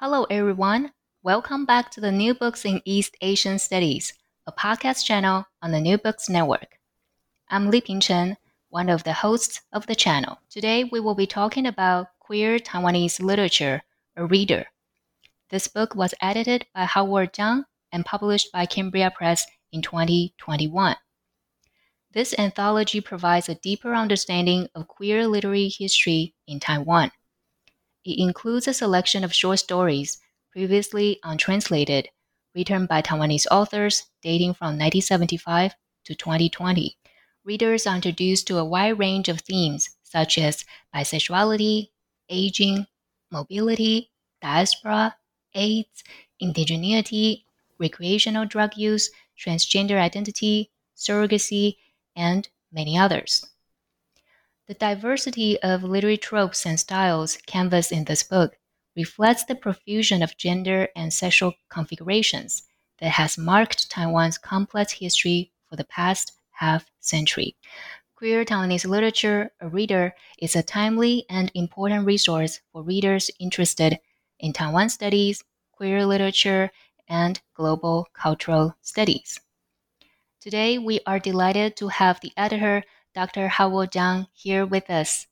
Hello, everyone. Welcome back to the New Books in East Asian Studies, a podcast channel on the New Books Network. I'm Li Pingchen, one of the hosts of the channel. Today, we will be talking about queer Taiwanese literature, a reader. This book was edited by Howard Chiang and published by Cambria Press in 2021. This anthology provides a deeper understanding of queer literary history in Taiwan. It includes a selection of short stories previously untranslated, written by Taiwanese authors dating from 1975 to 2020. Readers are introduced to a wide range of themes such as bisexuality, aging, mobility, diaspora, AIDS, indigeneity, recreational drug use, transgender identity, surrogacy, and many others. The diversity of literary tropes and styles canvassed in this book reflects the profusion of gender and sexual configurations that has marked Taiwan's complex history for the past half century. Queer Taiwanese Literature, a reader, is a timely and important resource for readers interested in Taiwan studies, queer literature, and global cultural studies. Today, we are delighted to have the editor Dr. Howard Chiang here with us.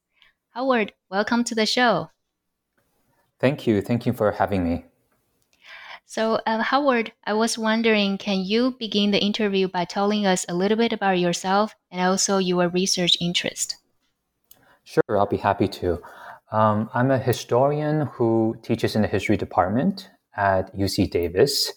Howard, welcome to the show. Thank you. Thank you for having me. So, uh, Howard, I was wondering can you begin the interview by telling us a little bit about yourself and also your research interest? Sure, I'll be happy to. Um, I'm a historian who teaches in the history department at UC Davis.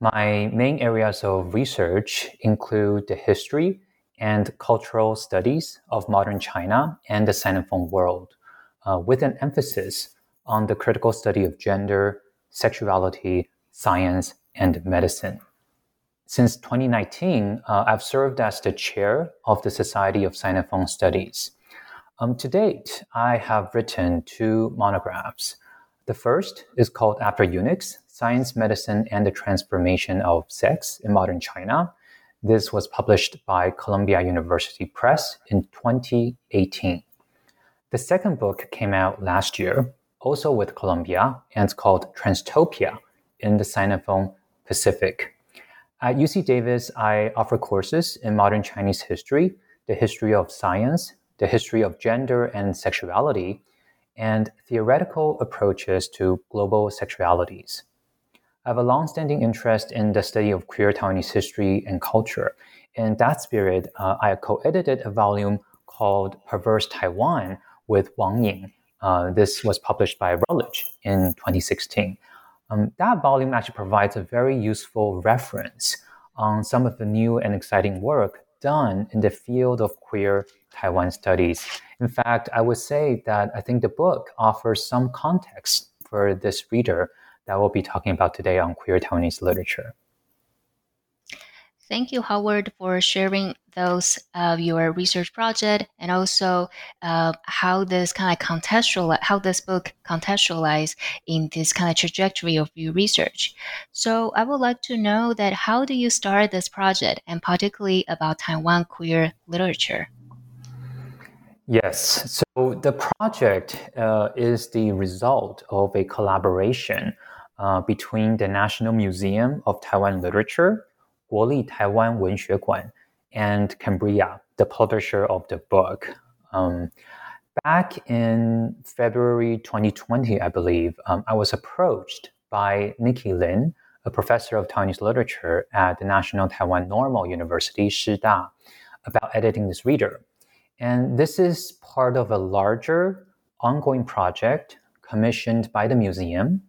My main areas of research include the history and cultural studies of modern China and the Sinophone world, uh, with an emphasis on the critical study of gender, sexuality, science, and medicine. Since 2019, uh, I've served as the chair of the Society of Sinophone Studies. Um, to date, I have written two monographs. The first is called After Eunuchs Science, Medicine, and the Transformation of Sex in Modern China, this was published by Columbia University Press in 2018. The second book came out last year, also with Columbia, and it's called Transtopia in the Sinophone Pacific. At UC Davis, I offer courses in modern Chinese history, the history of science, the history of gender and sexuality, and theoretical approaches to global sexualities. I have a long-standing interest in the study of queer Taiwanese history and culture. In that spirit, uh, I co-edited a volume called Perverse Taiwan with Wang Ying. Uh, this was published by Routledge in 2016. Um, that volume actually provides a very useful reference on some of the new and exciting work done in the field of queer Taiwan studies. In fact, I would say that I think the book offers some context for this reader that we'll be talking about today on queer Taiwanese literature. Thank you, Howard, for sharing those uh, your research project and also uh, how this kind of contextual how this book contextualize in this kind of trajectory of your research. So I would like to know that how do you start this project and particularly about Taiwan queer literature? Yes, so the project uh, is the result of a collaboration uh, between the National Museum of Taiwan Literature, 国立台湾文学馆, and Cambria, the publisher of the book. Um, back in February 2020, I believe, um, I was approached by Nikki Lin, a professor of Taiwanese literature at the National Taiwan Normal University, Shida, about editing this reader. And this is part of a larger ongoing project commissioned by the museum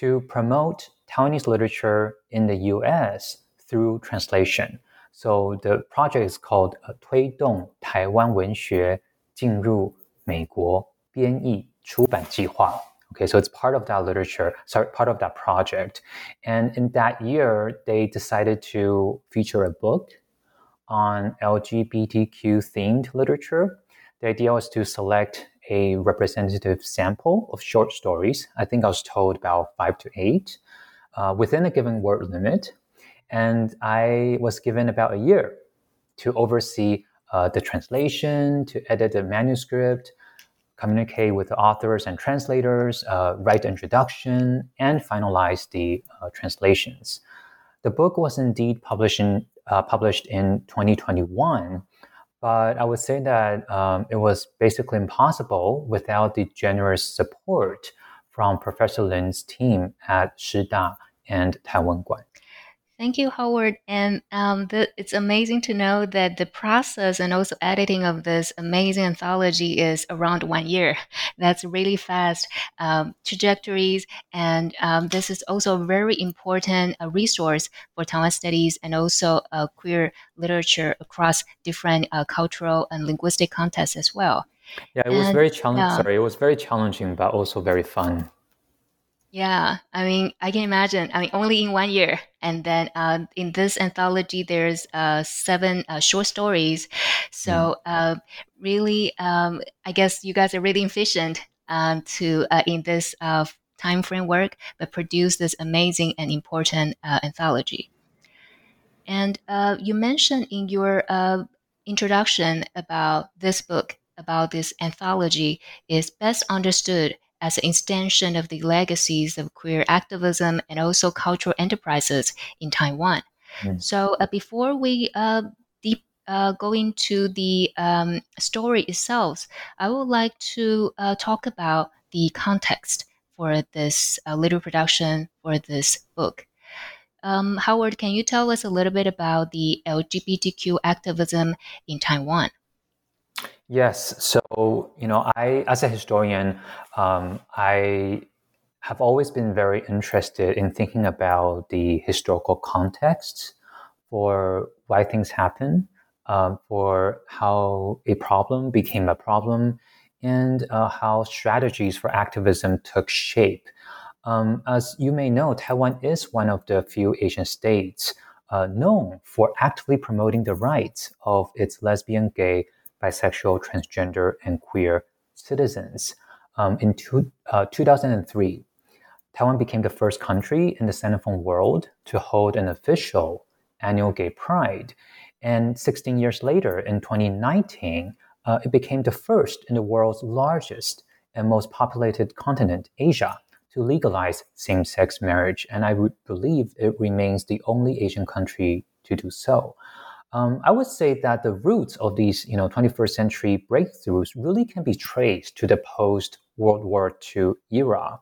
to promote Taiwanese literature in the US through translation. So the project is called uh, 推动台湾文学进入美国编译 出版计划. Okay, so it's part of that literature, sorry, part of that project. And in that year, they decided to feature a book on LGBTQ themed literature. The idea was to select a representative sample of short stories. I think I was told about five to eight uh, within a given word limit. And I was given about a year to oversee uh, the translation, to edit the manuscript, communicate with the authors and translators, uh, write the introduction, and finalize the uh, translations. The book was indeed published in, uh, published in 2021, but I would say that um, it was basically impossible without the generous support from Professor Lin's team at Shida and Taiwan Guan. Thank you, Howard. And um, the, it's amazing to know that the process and also editing of this amazing anthology is around one year. That's really fast um, trajectories. And um, this is also a very important uh, resource for Taiwan studies and also uh, queer literature across different uh, cultural and linguistic contexts as well. Yeah, it was very challenging. Sorry, it was very challenging, but also very fun. Yeah, I mean, I can imagine. I mean, only in one year, and then uh, in this anthology, there's uh, seven uh, short stories. So mm. really, um, I guess you guys are really efficient um, to uh, in this uh, time framework, but produce this amazing and important anthology. And you mentioned in your introduction about this book, about this anthology, is best understood as an extension of the legacies of queer activism and also cultural enterprises in Taiwan. Mm. So uh, before we uh, deep uh, go into the um, story itself, I would like to uh, talk about the context for this uh, little production for this book. Um, Howard, can you tell us a little bit about the LGBTQ activism in Taiwan? Yes. So, you know, I, as a historian, um, I have always been very interested in thinking about the historical context for why things happen, um, for how a problem became a problem, and uh, how strategies for activism took shape. Um, as you may know, Taiwan is one of the few Asian states uh, known for actively promoting the rights of its lesbian, gay, bisexual, transgender, and queer citizens. Um, in two, uh, 2003, Taiwan became the first country in the Sinophone world to hold an official annual gay pride. And 16 years later, in 2019, uh, it became the first in the world's largest and most populated continent, Asia, to legalize same sex marriage. And I believe it remains the only Asian country to do so. Um, I would say that the roots of these, you know, 21st century breakthroughs really can be traced to the post World War II era,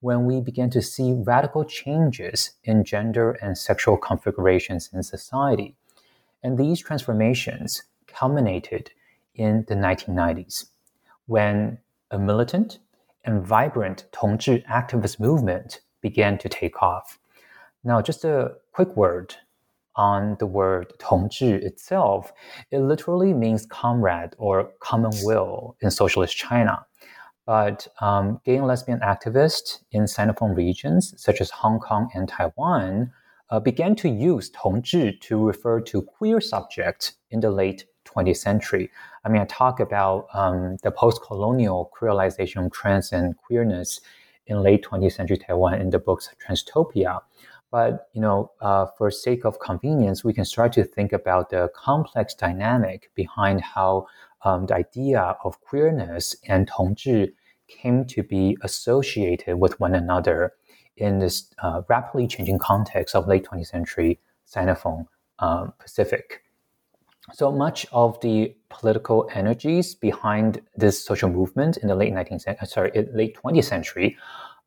when we began to see radical changes in gender and sexual configurations in society. And these transformations culminated in the 1990s, when a militant and vibrant Tongzhi activist movement began to take off. Now, just a quick word on the word 同志 itself, it literally means comrade or common will in socialist China. But um, gay and lesbian activists in Sinophone regions, such as Hong Kong and Taiwan, uh, began to use 同志 to refer to queer subjects in the late 20th century. I mean, I talk about um, the post colonial queeralization of trans and queerness in late 20th century Taiwan in the books Transtopia. But you know, uh, for sake of convenience, we can start to think about the complex dynamic behind how um, the idea of queerness and 同志 came to be associated with one another in this uh, rapidly changing context of late 20th century Sinophone um, Pacific. So much of the political energies behind this social movement in the late 19th century, sorry, late 20th century,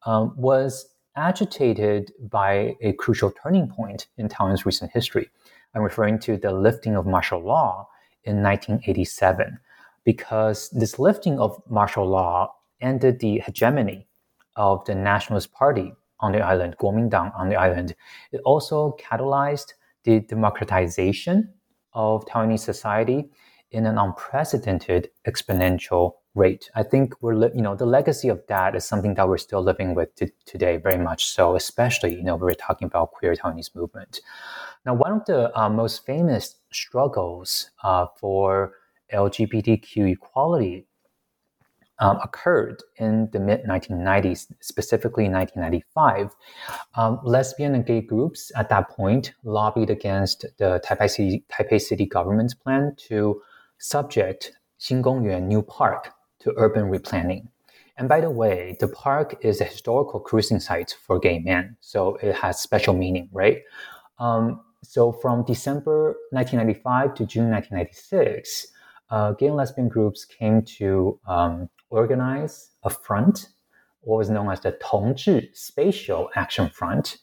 um, was agitated by a crucial turning point in Taiwan's recent history. I'm referring to the lifting of martial law in 1987, because this lifting of martial law ended the hegemony of the Nationalist Party on the island, Kuomintang on the island. It also catalyzed the democratization of Taiwanese society in an unprecedented exponential rate. I think we're, li- you know, the legacy of that is something that we're still living with t- today, very much so, especially, you know, we're talking about queer Taiwanese movement. Now, one of the uh, most famous struggles uh, for LGBTQ equality um, occurred in the mid 1990s, specifically in 1995. Um, lesbian and gay groups at that point lobbied against the Taipei City, Taipei City government's plan to subject Xingongyuan New Park to urban replanning. And by the way, the park is a historical cruising site for gay men, so it has special meaning, right? Um, so from December 1995 to June 1996, uh, gay and lesbian groups came to um, organize a front, what was known as the Tongzhi Spatial Action Front.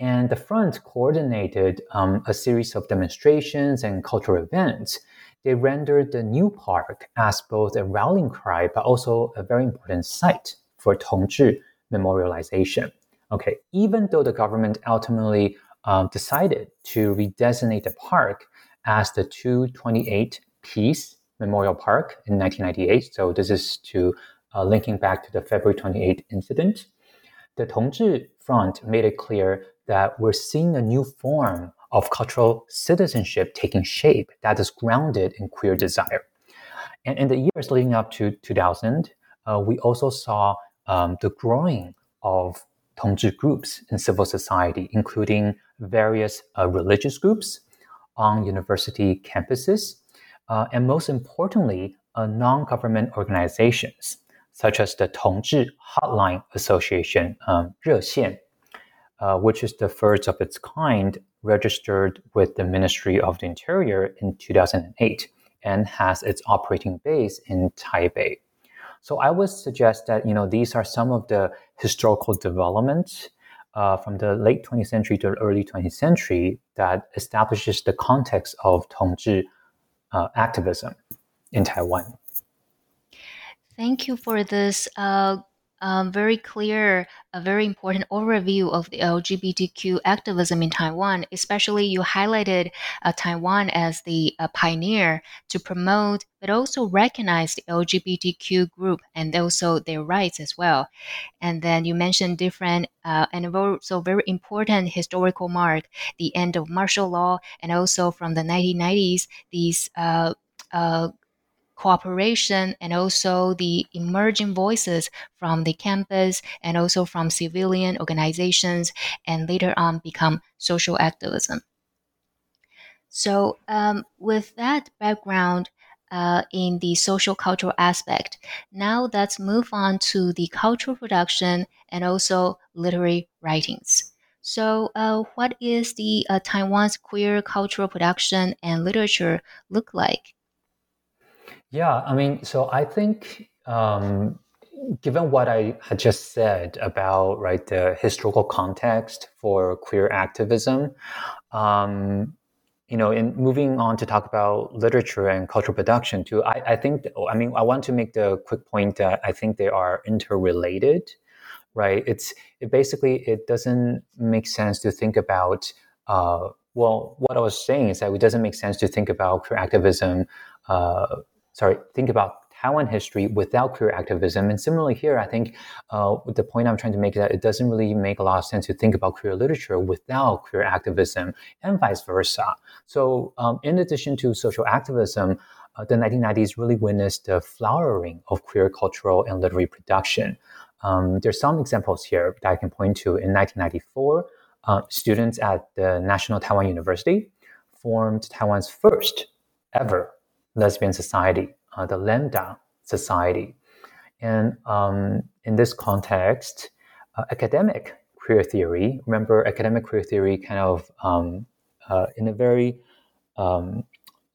And the front coordinated um, a series of demonstrations and cultural events. They rendered the new park as both a rallying cry, but also a very important site for Tongzhi memorialization. Okay, even though the government ultimately um, decided to redesignate the park as the 228 Peace Memorial Park in 1998. So this is to uh, linking back to the February 28 incident. The Tongzhi Front made it clear that we're seeing a new form of cultural citizenship taking shape that is grounded in queer desire. And in the years leading up to 2000, uh, we also saw um, the growing of Tongzhi groups in civil society, including various uh, religious groups on university campuses, uh, and most importantly, uh, non-government organizations such as the Tongzhi Hotline Association, um, 热线, uh, which is the first of its kind registered with the Ministry of the Interior in 2008 and has its operating base in Taipei. So I would suggest that you know these are some of the historical developments uh, from the late 20th century to early 20th century that establishes the context of Tongzhi uh, activism in Taiwan. Thank you for this uh, um, very clear, a very important overview of the LGBTQ activism in Taiwan. Especially, you highlighted uh, Taiwan as the uh, pioneer to promote, but also recognize the LGBTQ group and also their rights as well. And then you mentioned different uh, and also very important historical mark, the end of martial law, and also from the 1990s, these uh, uh, cooperation and also the emerging voices from the campus and also from civilian organizations and later on become social activism. So, um, with that background uh, in the social cultural aspect, now let's move on to the cultural production and also literary writings. So, uh, what is the uh, Taiwan's queer cultural production and literature look like? Yeah, I mean, so I think um, given what I had just said about right the historical context for queer activism, um, you know, in moving on to talk about literature and cultural production too, I, I think I mean I want to make the quick point that I think they are interrelated, right? It's it basically it doesn't make sense to think about. Uh, well, what I was saying is that it doesn't make sense to think about queer activism. Uh, sorry, think about Taiwan history without queer activism. And similarly here, I think uh, the point I'm trying to make is that it doesn't really make a lot of sense to think about queer literature without queer activism and vice versa. So um, in addition to social activism, uh, the 1990s really witnessed the flowering of queer cultural and literary production. Um, there's some examples here that I can point to. In 1994, uh, students at the National Taiwan University formed Taiwan's first ever lesbian society, uh, the Lambda Society. And um, in this context, uh, academic queer theory, remember, academic queer theory kind of, um, uh, in a very um,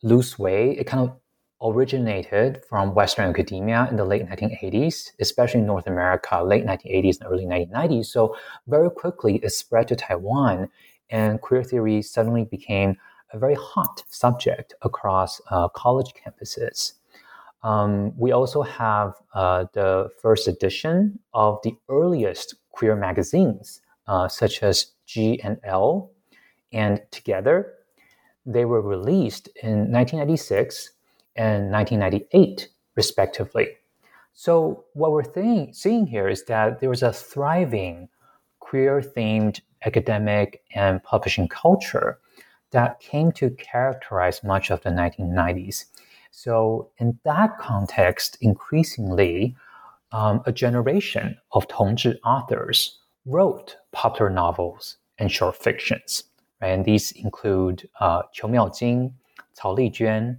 loose way, it kind of originated from Western academia in the late 1980s, especially in North America, late 1980s and early 1990s. So, very quickly, it spread to Taiwan, and queer theory suddenly became a very hot subject across uh, college campuses. Um, we also have uh, the first edition of the earliest queer magazines, uh, such as G and L, and Together. They were released in 1996 and 1998, respectively. So, what we're th- seeing here is that there was a thriving queer themed academic and publishing culture that came to characterize much of the 1990s. So, in that context, increasingly, um, a generation of Tongzhi authors wrote popular novels and short fictions. Right? And these include uh, Qiu Miaojin, Cao Lijuan,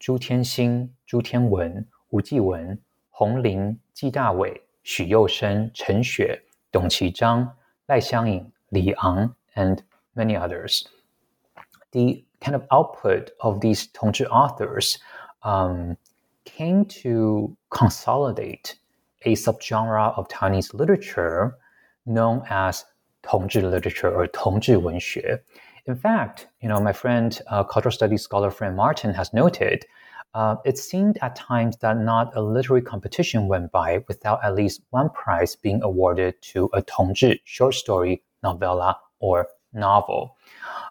Zhu Tianxin, Zhu Tianwen, Wu Jiwen, Hong Ling, Ji Dawei, Xu Yousheng, Chen Xue, Dong Qizhang, Lai Xiangying, Li Ang, and many others. The kind of output of these Tongzhi authors um, came to consolidate a subgenre of Chinese literature known as Tongzhi literature or Tongzhi Wenxue. In fact, you know, my friend, uh, cultural studies scholar Fran Martin has noted, uh, it seemed at times that not a literary competition went by without at least one prize being awarded to a Tongzhi short story, novella, or novel.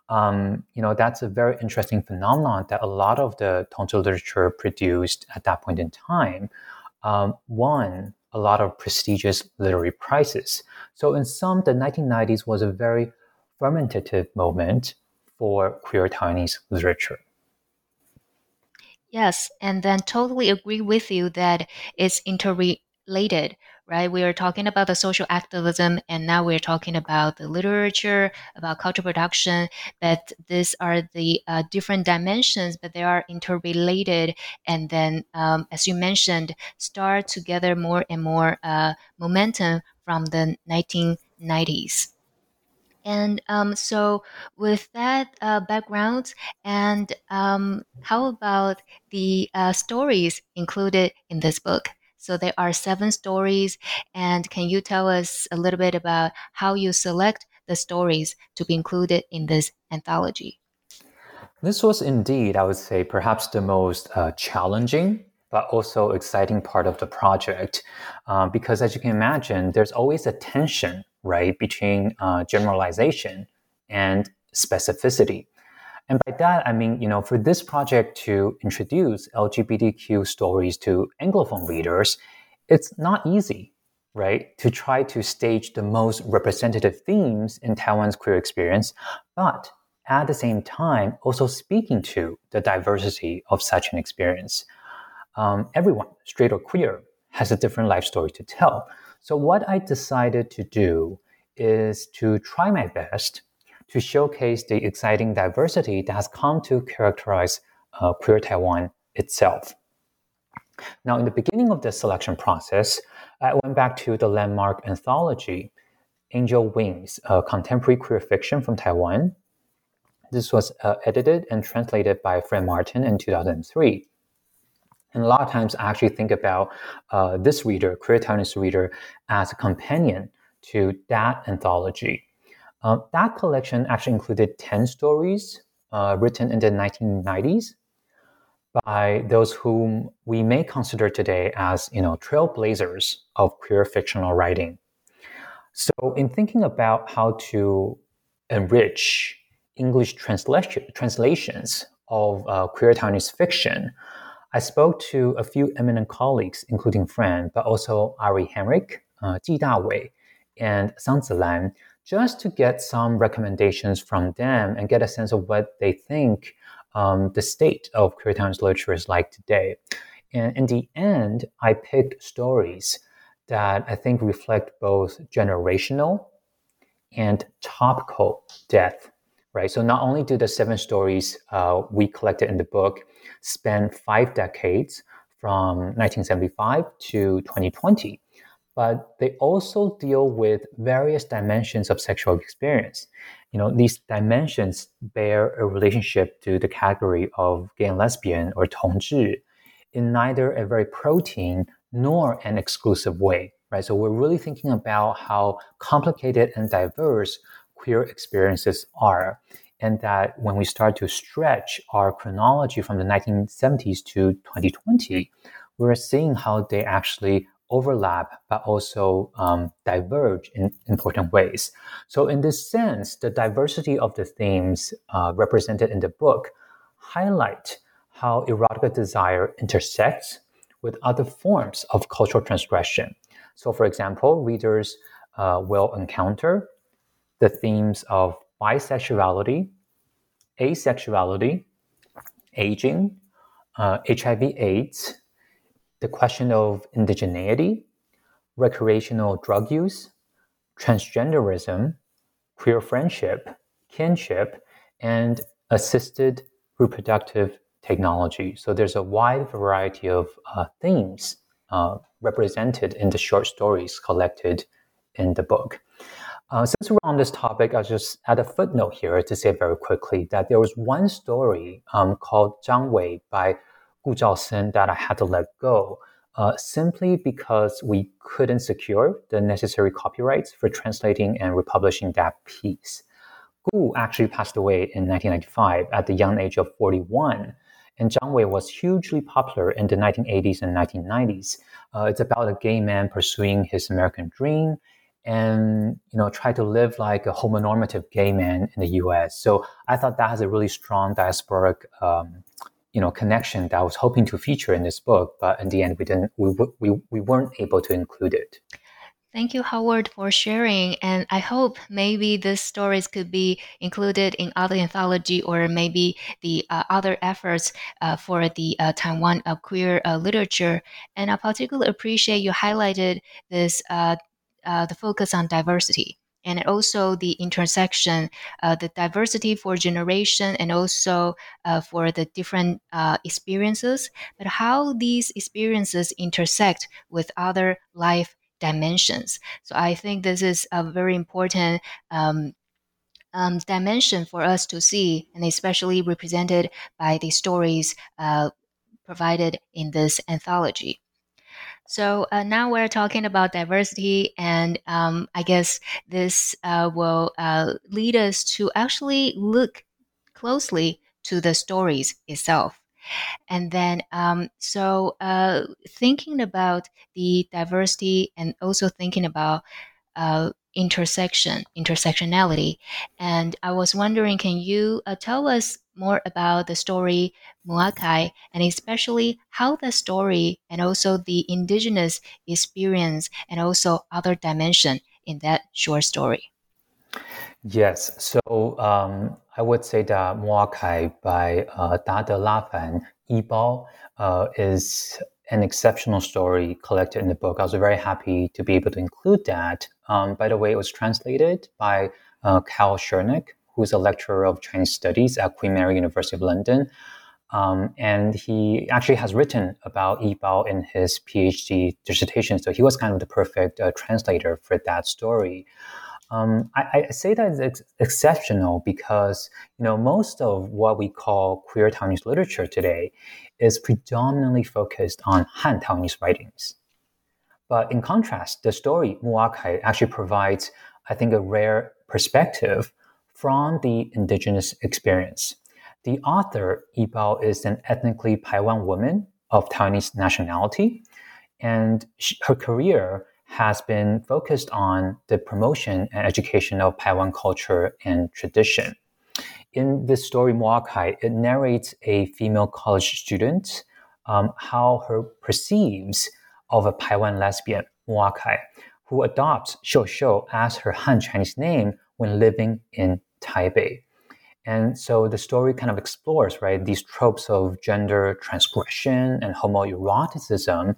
Um, you know, that's a very interesting phenomenon that a lot of the Tongzhi literature produced at that point in time um, won a lot of prestigious literary prizes. So, in sum, the 1990s was a very fermentative moment for queer Taiwanese literature. Yes, and then totally agree with you that it's interrelated right? We are talking about the social activism, and now we're talking about the literature, about cultural production. But these are the uh, different dimensions, but they are interrelated. And then, um, as you mentioned, start to gather more and more uh, momentum from the 1990s. And um, so, with that uh, background, and um, how about the uh, stories included in this book? So there are seven stories. And can you tell us a little bit about how you select the stories to be included in this anthology? This was indeed, I would say, perhaps the most uh, challenging but also exciting part of the project. Uh, because as you can imagine, there's always a tension, right, between uh, generalization and specificity. And by that, I mean, you know, for this project to introduce LGBTQ stories to Anglophone readers, it's not easy, right? To try to stage the most representative themes in Taiwan's queer experience, but at the same time, also speaking to the diversity of such an experience. Um, everyone, straight or queer, has a different life story to tell. So, what I decided to do is to try my best to showcase the exciting diversity that has come to characterize uh, queer Taiwan itself. Now, in the beginning of the selection process, I went back to the landmark anthology, Angel Wings, a contemporary queer fiction from Taiwan. This was uh, edited and translated by Fran Martin in 2003. And a lot of times I actually think about uh, this reader, queer Taiwanese reader, as a companion to that anthology. Uh, that collection actually included 10 stories uh, written in the 1990s by those whom we may consider today as you know trailblazers of queer fictional writing. So, in thinking about how to enrich English translation, translations of uh, queer Taiwanese fiction, I spoke to a few eminent colleagues, including Fran, but also Ari Heinrich, uh, Ji Dawei, and Sang Zilan, just to get some recommendations from them and get a sense of what they think um, the state of Taiwanese literature is like today. And in the end, I picked stories that I think reflect both generational and topical depth, right? So not only do the seven stories uh, we collected in the book span five decades from 1975 to 2020, but they also deal with various dimensions of sexual experience. You know, these dimensions bear a relationship to the category of gay and lesbian or 同志 in neither a very protein nor an exclusive way, right? So we're really thinking about how complicated and diverse queer experiences are. And that when we start to stretch our chronology from the 1970s to 2020, we're seeing how they actually overlap but also um, diverge in important ways. So, in this sense, the diversity of the themes uh, represented in the book highlight how erotica desire intersects with other forms of cultural transgression. So, for example, readers uh, will encounter the themes of bisexuality, asexuality, aging, uh, HIV/AIDS, the question of indigeneity, recreational drug use, transgenderism, queer friendship, kinship, and assisted reproductive technology. So there's a wide variety of uh, themes uh, represented in the short stories collected in the book. Uh, since we're on this topic, I'll just add a footnote here to say very quickly that there was one story um, called Zhang Wei by Gu Zhaosen that I had to let go uh, simply because we couldn't secure the necessary copyrights for translating and republishing that piece. Gu actually passed away in 1995 at the young age of 41, and Zhang Wei was hugely popular in the 1980s and 1990s. Uh, it's about a gay man pursuing his American dream and you know try to live like a homonormative gay man in the U.S. So I thought that has a really strong diasporic um, you know connection that I was hoping to feature in this book, but in the end we didn't we we, we weren't able to include it. Thank you, Howard, for sharing. And I hope maybe these stories could be included in other anthology or maybe the uh, other efforts uh, for the uh, Taiwan uh, queer uh, literature. And I particularly appreciate you highlighted this uh, the focus on diversity and also the intersection, uh, the diversity for generation and also uh, for the different uh, experiences, but how these experiences intersect with other life dimensions. So I think this is a very important um, um, dimension for us to see, and especially represented by the stories uh, provided in this anthology. So uh, now we're talking about diversity, and um, I guess this uh, will uh, lead us to actually look closely to the stories itself. And then, um, so uh, thinking about the diversity and also thinking about uh, intersection, intersectionality. And I was wondering, can you uh, tell us more about the story Muakai and especially how the story and also the indigenous experience and also other dimension in that short story? Yes, so um, I would say that Muakai by uh, Dade Lafan Yibao uh, is an exceptional story collected in the book. I was very happy to be able to include that. Um, by the way, it was translated by uh, Kyle Shernuk, who's a lecturer of Chinese studies at Queen Mary University of London. Um, and he actually has written about Yibao in his PhD dissertation. So he was kind of the perfect uh, translator for that story. Um, I, I, say that it's exceptional because you know most of what we call queer Taiwanese literature today is predominantly focused on Han Taiwanese writings. But in contrast, the story Muakai actually provides, I think, a rare perspective from the indigenous experience. The author, Yibao, is an ethnically Paiwan woman of Taiwanese nationality, and she, her career has been focused on the promotion and education of Paiwan culture and tradition. In this story, Muakai, it narrates a female college student um, how her perceives of a Paiwan lesbian, Muakai, who adopts Xiu Xiu as her Han Chinese name when living in Taipei. And so the story kind of explores, right, these tropes of gender transgression and homoeroticism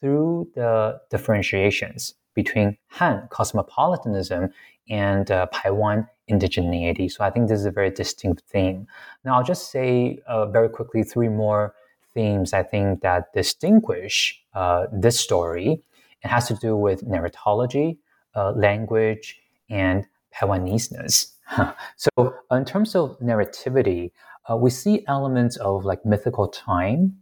through the differentiations between Han cosmopolitanism and uh, Paiwan indigeneity. So I think this is a very distinct theme. Now I'll just say uh, very quickly three more themes I think that distinguish uh, this story. It has to do with narratology, uh, language, and Taiwanese-ness. So in terms of narrativity, uh, we see elements of like mythical time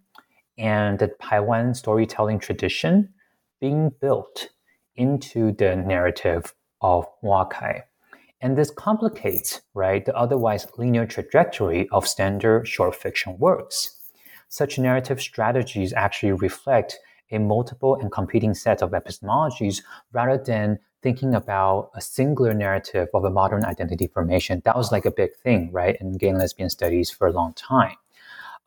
and the Paiwan storytelling tradition being built into the narrative of Muakai. And this complicates, right, the otherwise linear trajectory of standard short fiction works. Such narrative strategies actually reflect a multiple and competing set of epistemologies rather than thinking about a singular narrative of a modern identity formation. That was like a big thing, right, in gay and lesbian studies for a long time.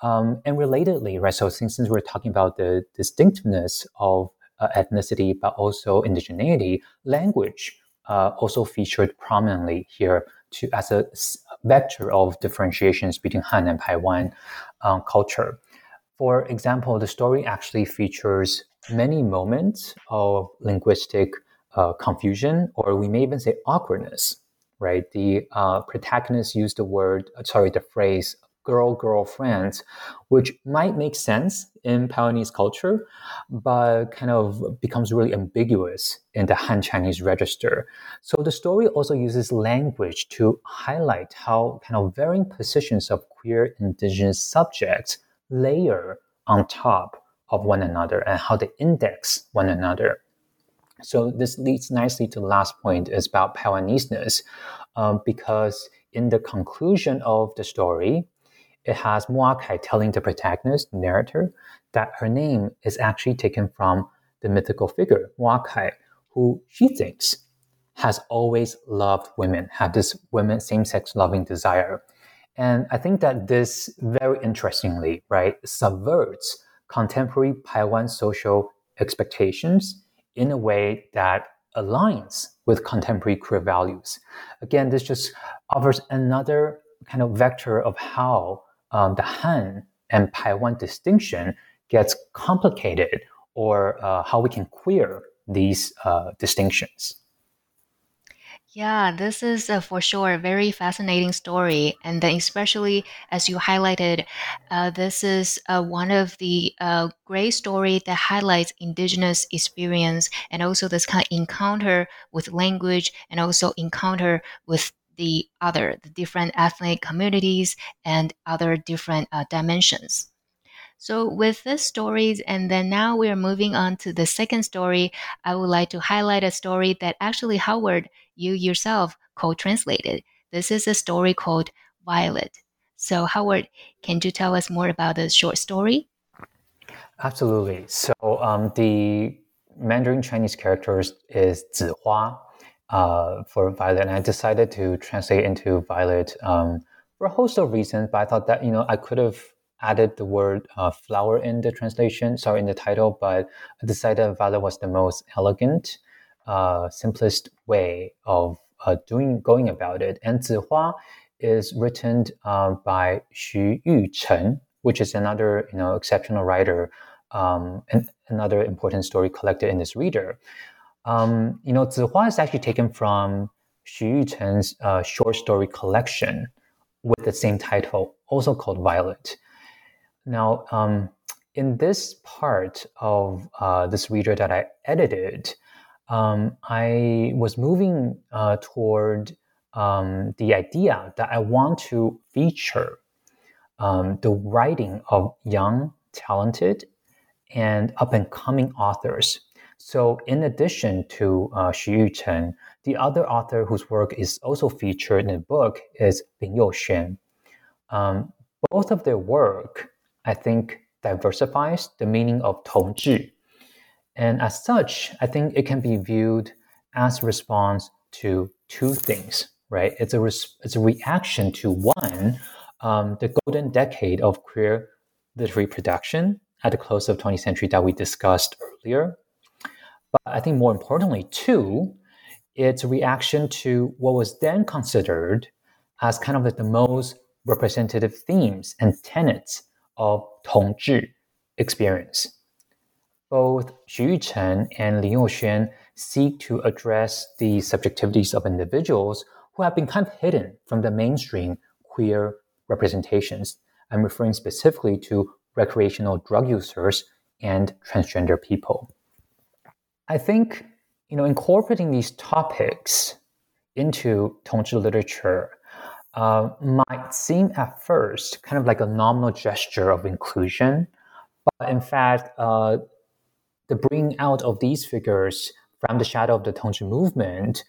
Um, and relatedly, right? So since, since we're talking about the distinctiveness of uh, ethnicity, but also indigeneity, language uh, also featured prominently here to as a vector of differentiations between Han and Paiwan um, culture. For example, the story actually features many moments of linguistic uh, confusion, or we may even say awkwardness. Right, the uh, protagonist used the word, sorry, the phrase girl girlfriends, which might make sense in Taiwanese culture, but kind of becomes really ambiguous in the Han Chinese register. So the story also uses language to highlight how kind of varying positions of queer indigenous subjects layer on top of one another and how they index one another. So this leads nicely to the last point is about Taiwanese-ness, um, because in the conclusion of the story, it has Muakai telling the protagonist, narrator, that her name is actually taken from the mythical figure, Muakai, who she thinks has always loved women, had this women same-sex loving desire. And I think that this very interestingly, right, subverts contemporary Paiwan social expectations in a way that aligns with contemporary queer values. Again, this just offers another kind of vector of how um, the Han and Paiwan distinction gets complicated or uh, how we can queer these uh, distinctions. Yeah, this is for sure a very fascinating story. And then, especially as you highlighted, uh, this is uh, one of the uh, great story that highlights indigenous experience and also this kind of encounter with language and also encounter with the other, the different ethnic communities and other different uh, dimensions. So, with these stories, and then now we are moving on to the second story, I would like to highlight a story that actually Howard, you yourself co translated. This is a story called Violet. So, Howard, can you tell us more about the short story? Absolutely. So, um, the Mandarin Chinese characters is Zihua uh, for Violet, and I decided to translate into Violet um, for a host of reasons. But I thought that you know I could have added the word uh, flower in the translation, sorry, in the title, but I decided Violet was the most elegant, uh, simplest way of uh, doing going about it. And Zihua is written uh, by Xu Yucheng, which is another you know exceptional writer, um, and another important story collected in this reader. Um, you know, Zihua is actually taken from Xu Yucheng's uh, short story collection with the same title, also called Violet. Now, um, in this part of uh, this reader that I edited, um, I was moving uh, toward um, the idea that I want to feature um, the writing of young, talented, and up and coming authors. So, in addition to uh, Xu Yucheng, the other author whose work is also featured in the book is Lin Youxuan. Um, both of their work I think, diversifies the meaning of 同志. And as such, I think it can be viewed as a response to two things, right? It's a, res- it's a reaction to one, um, the golden decade of queer literary production at the close of 20th century that we discussed earlier. But I think more importantly, two, it's a reaction to what was then considered as kind of like the most representative themes and tenets of 同志 experience. Both Xu Yucheng and Lin Youxuan seek to address the subjectivities of individuals who have been kind of hidden from the mainstream queer representations. I'm referring specifically to recreational drug users and transgender people. I think, you know, incorporating these topics into 同志 literature uh, might seem at first kind of like a nominal gesture of inclusion, but in fact, uh, the bringing out of these figures from the shadow of the Tongzhi movement,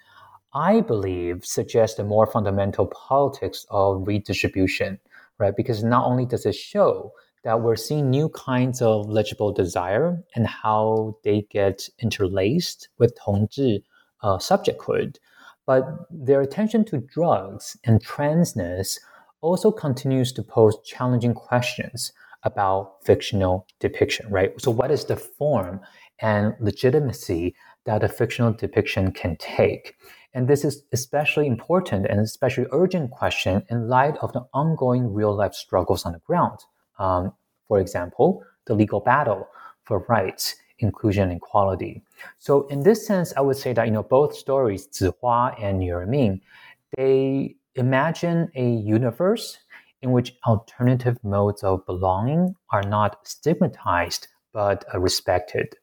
I believe, suggests a more fundamental politics of redistribution, right? Because not only does it show that we're seeing new kinds of legible desire and how they get interlaced with Tongzhi uh, subjecthood, but their attention to drugs and transness also continues to pose challenging questions about fictional depiction, right? So, what is the form and legitimacy that a fictional depiction can take? And this is especially important and especially urgent question in light of the ongoing real life struggles on the ground. Um, for example, the legal battle for rights, inclusion, and equality. So, in this sense, I would say that you know both stories, Zihua and Niu Ming, they imagine a universe in which alternative modes of belonging are not stigmatized but uh, respected.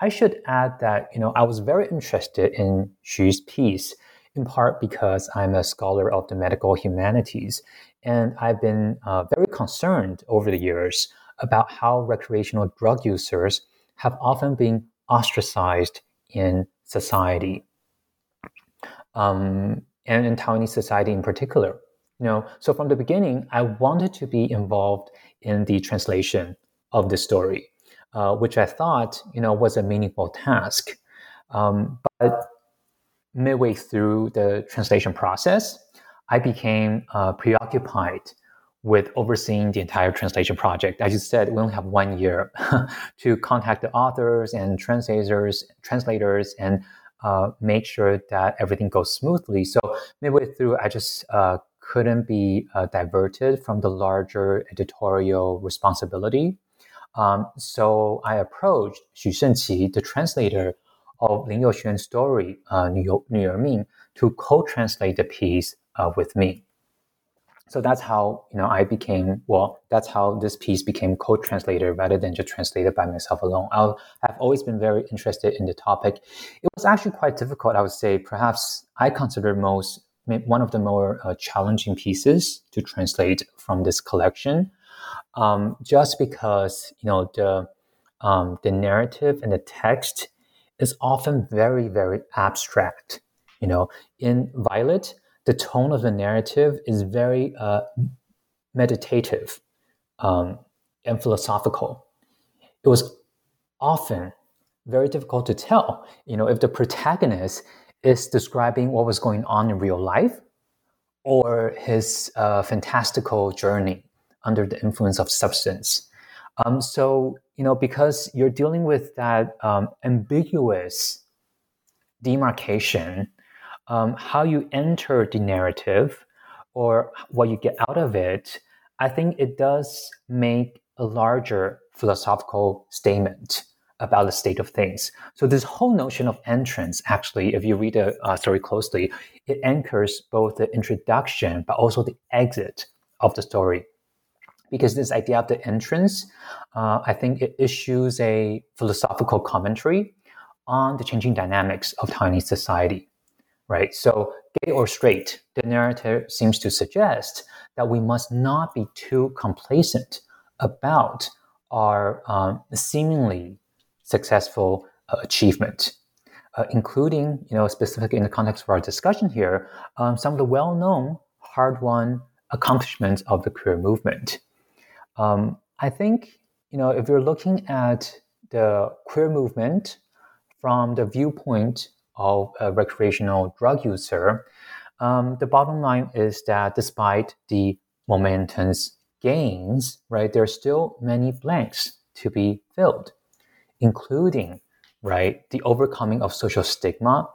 I should add that you know I was very interested in Xu's piece in part because I'm a scholar of the medical humanities, and I've been uh, very concerned over the years about how recreational drug users have often been ostracized in society, um, and in Taiwanese society in particular. You know, so from the beginning, I wanted to be involved in the translation of the story, uh, which I thought, you know, was a meaningful task. Um, but midway through the translation process, I became uh, preoccupied with overseeing the entire translation project. As you said, we only have one year to contact the authors and translators, translators, and uh, make sure that everything goes smoothly. So midway through, I just uh, couldn't be uh, diverted from the larger editorial responsibility. Um, so I approached Xu Shenqi, the translator of Lin Youxuan's story, uh, Niu Ming, to co-translate the piece uh, with me. So that's how you know I became well. That's how this piece became co-translator rather than just translated by myself alone. i have always been very interested in the topic. It was actually quite difficult. I would say perhaps I consider most one of the more uh, challenging pieces to translate from this collection, um, just because you know the um, the narrative and the text is often very very abstract. You know, in Violet, the tone of the narrative is very uh, meditative um, and philosophical. It was often very difficult to tell, you know, if the protagonist is describing what was going on in real life or his uh, fantastical journey under the influence of substance. Um, so, you know, because you're dealing with that um, ambiguous demarcation, um, how you enter the narrative or what you get out of it, I think it does make a larger philosophical statement about the state of things. So this whole notion of entrance, actually, if you read the uh, story closely, it anchors both the introduction but also the exit of the story. Because this idea of the entrance, uh, I think it issues a philosophical commentary on the changing dynamics of Taiwanese society, right? So, gay or straight, the narrative seems to suggest that we must not be too complacent about our um, seemingly successful uh, achievement, uh, including, you know, specifically in the context of our discussion here, um, some of the well-known, hard-won accomplishments of the queer movement. Um, I think, you know, if you're looking at the queer movement from the viewpoint of a recreational drug user, um, the bottom line is that despite the momentous gains, right, there are still many blanks to be filled including right the overcoming of social stigma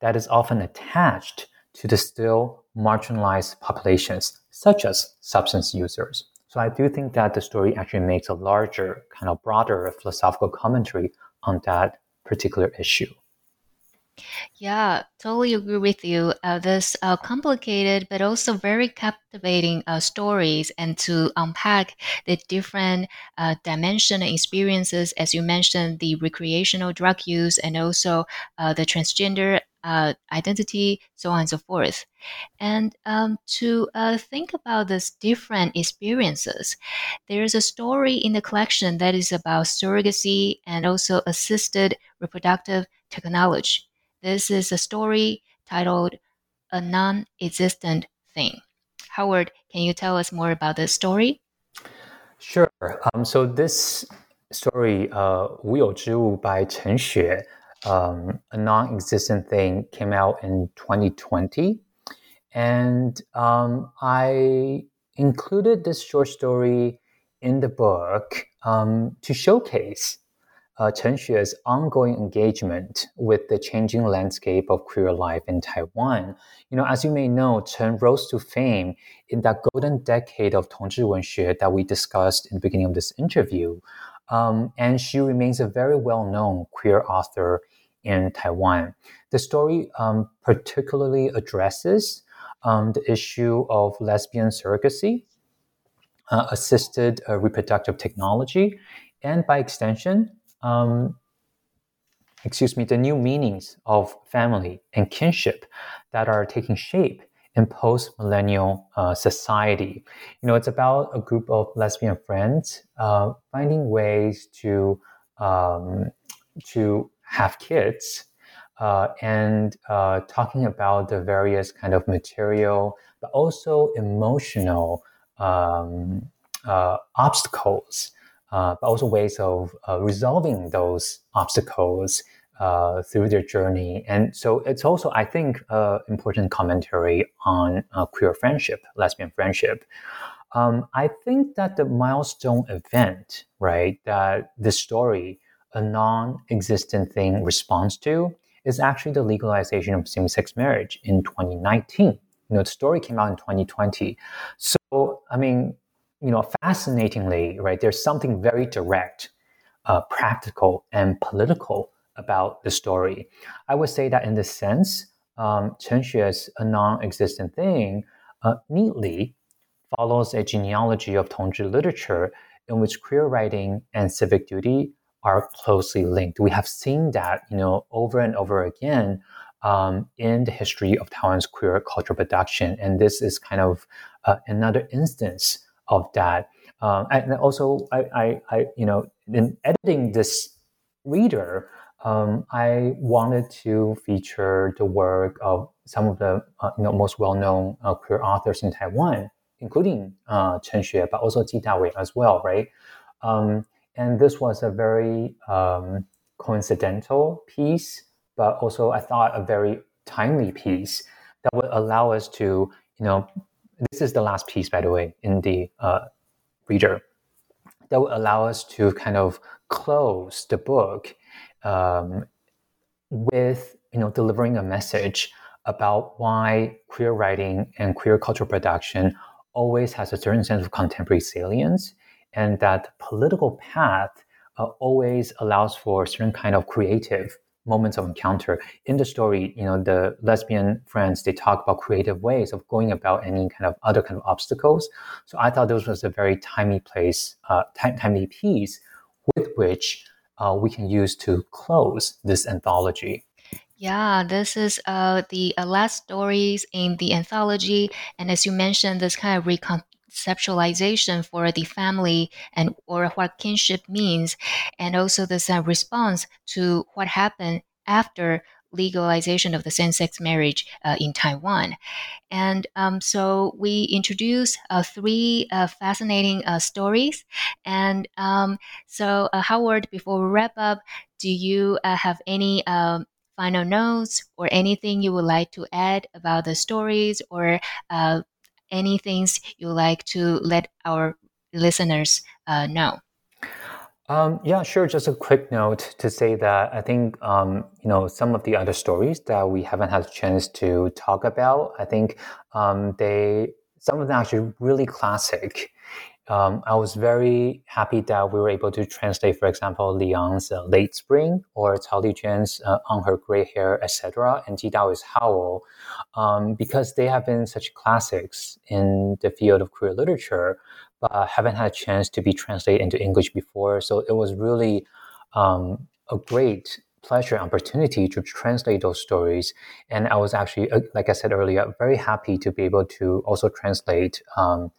that is often attached to the still marginalized populations such as substance users. So i do think that the story actually makes a larger kind of broader philosophical commentary on that particular issue yeah, totally agree with you. Uh, this uh, complicated but also very captivating uh, stories, and to unpack the different uh, dimension and experiences, as you mentioned, the recreational drug use and also uh, the transgender uh, identity, so on and so forth. And um, to uh, think about these different experiences, there's a story in the collection that is about surrogacy and also assisted reproductive technology. This is a story titled A Non Existent Thing. Howard, can you tell us more about this story? Sure. Um, so, this story, uh, 无有之物 by Chen Xue, um, A Non Existent Thing, came out in 2020. And um, I included this short story in the book um, to showcase uh, Chen Xue's ongoing engagement with the changing landscape of queer life in Taiwan. You know, as you may know, Chen rose to fame in that golden decade of Tongzhi Wenxue that we discussed in the beginning of this interview. Um, and she remains a very well known queer author in Taiwan. The story um, particularly addresses um, the issue of lesbian surrogacy, uh, assisted uh, reproductive technology, and by extension, um, excuse me, the new meanings of family and kinship that are taking shape in post-millennial uh, society. You know, it's about a group of lesbian friends uh, finding ways to um, to have kids uh, and uh, talking about the various kind of material, but also emotional um, uh, obstacles but also ways of uh, resolving those obstacles uh, through their journey. And so it's also, I think, uh, important commentary on uh, queer friendship, lesbian friendship. Um, I think that the milestone event, right, that the story, a non-existent thing responds to, is actually the legalization of same-sex marriage in 2019. You know, the story came out in 2020. So, I mean, you know, fascinatingly, right, there's something very direct, uh, practical, and political about the story. I would say that in this sense, um, Chen Xue's A Non-Existent Thing uh, neatly follows a genealogy of Tongzhi literature in which queer writing and civic duty are closely linked. We have seen that, you know, over and over again um, in the history of Taiwan's queer cultural production, and this is kind of uh, another instance of that. Um, and also, I, I, I, you know, in editing this reader, um, I wanted to feature the work of some of the uh, you know, most well-known uh, queer authors in Taiwan, including uh, Chen Xue, but also Ji Dawei as well, right? Um, and this was a very um, coincidental piece, but also I thought a very timely piece that would allow us to, you know, this is the last piece, by the way, in the uh, reader that will allow us to kind of close the book um, with you know delivering a message about why queer writing and queer cultural production always has a certain sense of contemporary salience and that political path uh, always allows for a certain kind of creative moments of encounter. In the story you know the lesbian friends they talk about creative ways of going about any kind of other kind of obstacles. So i thought this was a very timely place uh, timely piece with which uh, we can use to close this anthology. Yeah, this is uh, the uh, last stories in the anthology, and as you mentioned, this kind of recon- conceptualization for the family and or what kinship means, and also the response to what happened after legalization of the same-sex marriage uh, in Taiwan. And um, so we introduced uh, three uh, fascinating uh, stories. And um, so, uh, Howard, before we wrap up, do you uh, have any um, final notes or anything you would like to add about the stories or any things you like to let our listeners uh, know? Um, yeah, sure. Just a quick note to say that I think um, you know some of the other stories that we haven't had a chance to talk about. I think um, they some of them actually really classic, um, I was very happy that we were able to translate, for example, Liang's uh, Late Spring or Cao Lijuan's uh, On Her Gray Hair, etc., and Ji Dawei's Howl, um, because they have been such classics in the field of queer literature, but haven't had a chance to be translated into English before. So it was really um, a great pleasure and opportunity to translate those stories. And I was actually, uh, like I said earlier, very happy to be able to also translate um,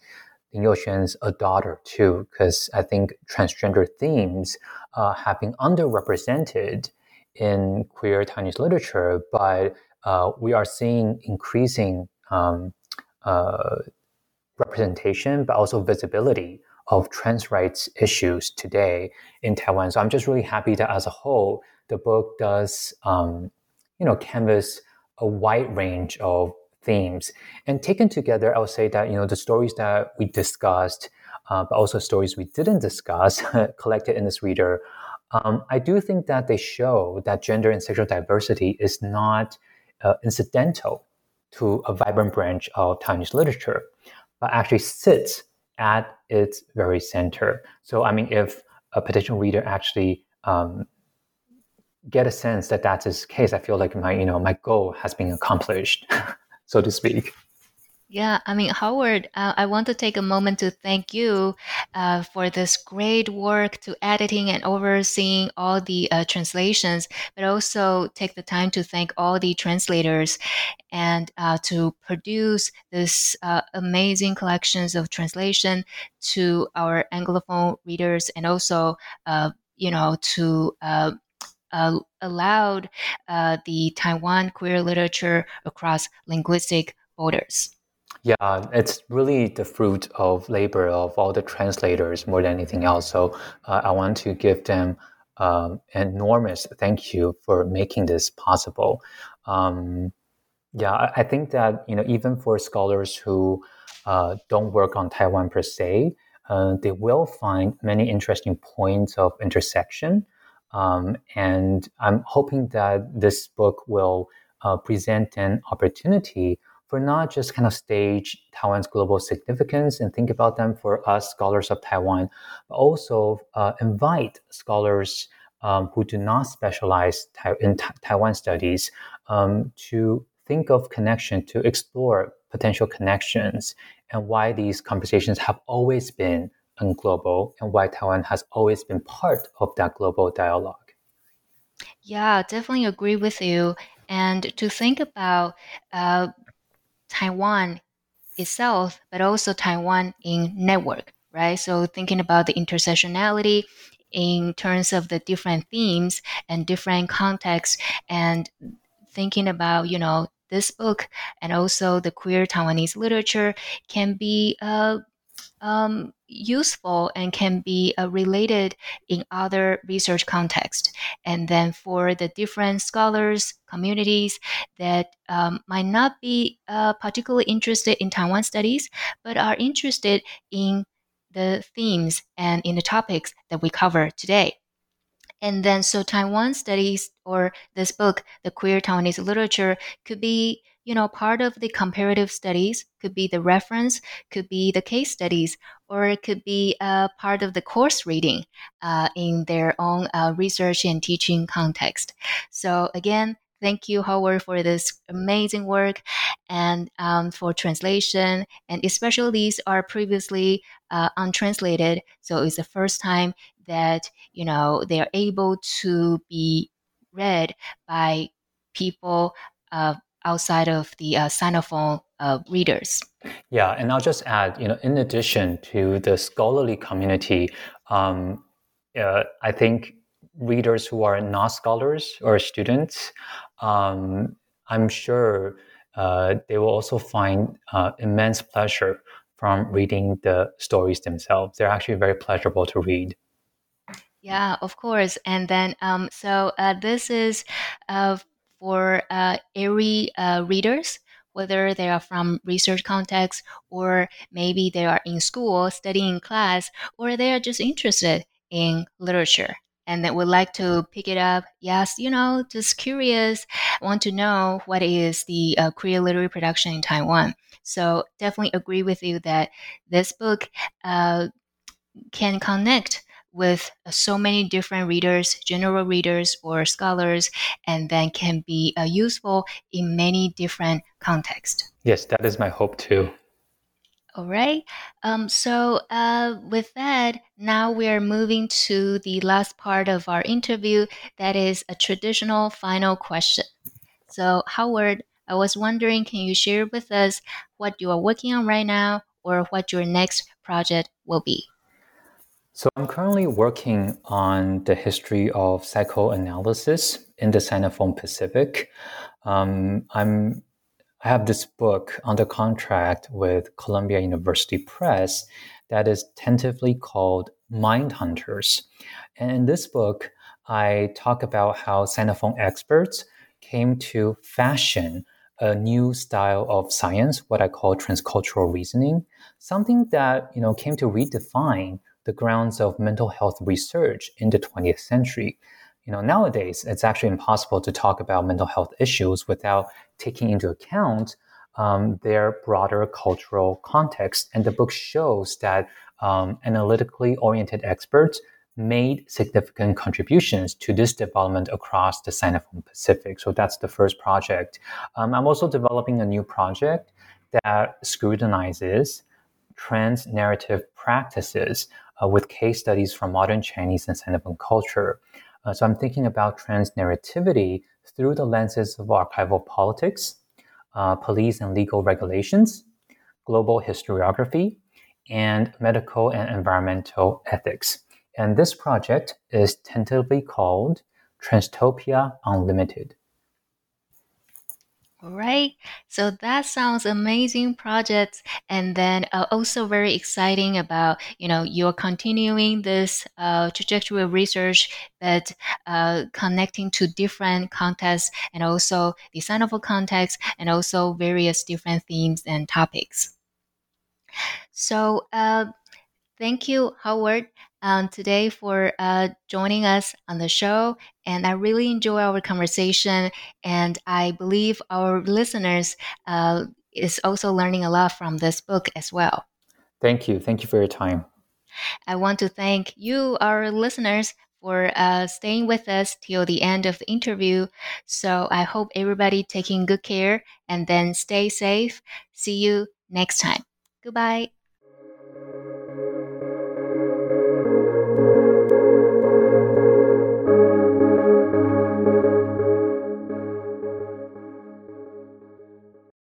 Lin A Daughter too, because I think transgender themes uh, have been underrepresented in queer Chinese literature, but uh, we are seeing increasing um, uh, representation, but also visibility of trans rights issues today in Taiwan. So I'm just really happy that as a whole, the book does, um, you know, canvas a wide range of themes. And taken together, I would say that you know the stories that we discussed, uh, but also stories we didn't discuss, collected in this reader. Um, I do think that they show that gender and sexual diversity is not uh, incidental to a vibrant branch of Taiwanese literature, but actually sits at its very center. So, I mean, if a potential reader actually um, get a sense that that's his case, I feel like my you know my goal has been accomplished, so to speak. Yeah, I mean, Howard, uh, I want to take a moment to thank you uh, for this great work to editing and overseeing all the uh, translations, but also take the time to thank all the translators and uh, to produce this uh, amazing collections of translation to our Anglophone readers and also, uh, you know, to allowed uh, the Taiwan queer literature across linguistic borders. Yeah, it's really the fruit of labor of all the translators more than anything else. So uh, I want to give them um, enormous thank you for making this possible. Um, yeah, I, think that you know even for scholars who uh, don't work on Taiwan per se, uh, they will find many interesting points of intersection. Um, and I'm hoping that this book will uh, present an opportunity for not just kind of stage Taiwan's global significance and think about them for us scholars of Taiwan, but also uh, invite scholars um, who do not specialize in Taiwan studies um, to think of connection, to explore potential connections, and why these conversations have always been and global, and why Taiwan has always been part of that global dialogue. Yeah, definitely agree with you. And to think about uh, Taiwan itself, but also Taiwan in network, right? So thinking about the intersectionality in terms of the different themes and different contexts, and thinking about you know this book and also the queer Taiwanese literature can be uh, um, useful and can be uh, related in other research contexts. And then for the different scholars, communities that um, might not be uh, particularly interested in Taiwan studies, but are interested in the themes and in the topics that we cover today. And then, so Taiwan studies or this book, The Queer Taiwanese Literature, could be you know, part of the comparative studies could be the reference, could be the case studies, or it could be uh, part of the course reading uh, in their own uh, research and teaching context. So again, thank you, Howard, for this amazing work and um, for translation. And especially these are previously uh, untranslated, so it's the first time that you know they are able to be read by people uh, outside of the uh, Sinophone uh, readers. Yeah, and I'll just add, you know, in addition to the scholarly community, um, uh, I think readers who are not scholars or students, um, I'm sure uh, they will also find uh, immense pleasure from reading the stories themselves. They're actually very pleasurable to read. Yeah, of course. And then, um, so uh, this is uh, for uh, every uh, readers, whether they are from research context or maybe they are in school studying class or they are just interested in literature and that would like to pick it up. Yes, you know, just curious, want to know what is the uh, queer literary production in Taiwan. So definitely agree with you that this book uh, can connect with uh, so many different readers, general readers or scholars, and then can be uh, useful in many different contexts. Yes, that is my hope too. All right. Um, so, uh, with that, now we are moving to the last part of our interview. That is a traditional final question. So, Howard, I was wondering, can you share with us what you are working on right now or what your next project will be? So I'm currently working on the history of psychoanalysis in the Sinophone Pacific. Um, I'm I have this book under contract with Columbia University Press that is tentatively called Mind Hunters. And in this book, I talk about how Sinophone experts came to fashion a new style of science, what I call transcultural reasoning, something that you know came to redefine the grounds of mental health research in the 20th century. You know, nowadays it's actually impossible to talk about mental health issues without taking into account um, their broader cultural context. And the book shows that um, analytically oriented experts made significant contributions to this development across the Sinophone Pacific. So that's the first project. Um, I'm also developing a new project that scrutinizes trans narrative practices uh, with case studies from modern Chinese and Sinophone culture. Uh, so I'm thinking about trans narrativity through the lenses of archival politics, uh, police and legal regulations, global historiography, and medical and environmental ethics. And this project is tentatively called Transtopia Unlimited. All right. So that sounds amazing project, and then uh, also very exciting about you know you're continuing this uh, trajectory of research, but uh, connecting to different contexts and also designable context, and also various different themes and topics. So uh, thank you, Howard um, today for uh, joining us on the show. And I really enjoy our conversation. And I believe our listeners uh, is also learning a lot from this book as well. Thank you. Thank you for your time. I want to thank you, our listeners, for uh, staying with us till the end of the interview. So I hope everybody taking good care and then stay safe. See you next time. Goodbye.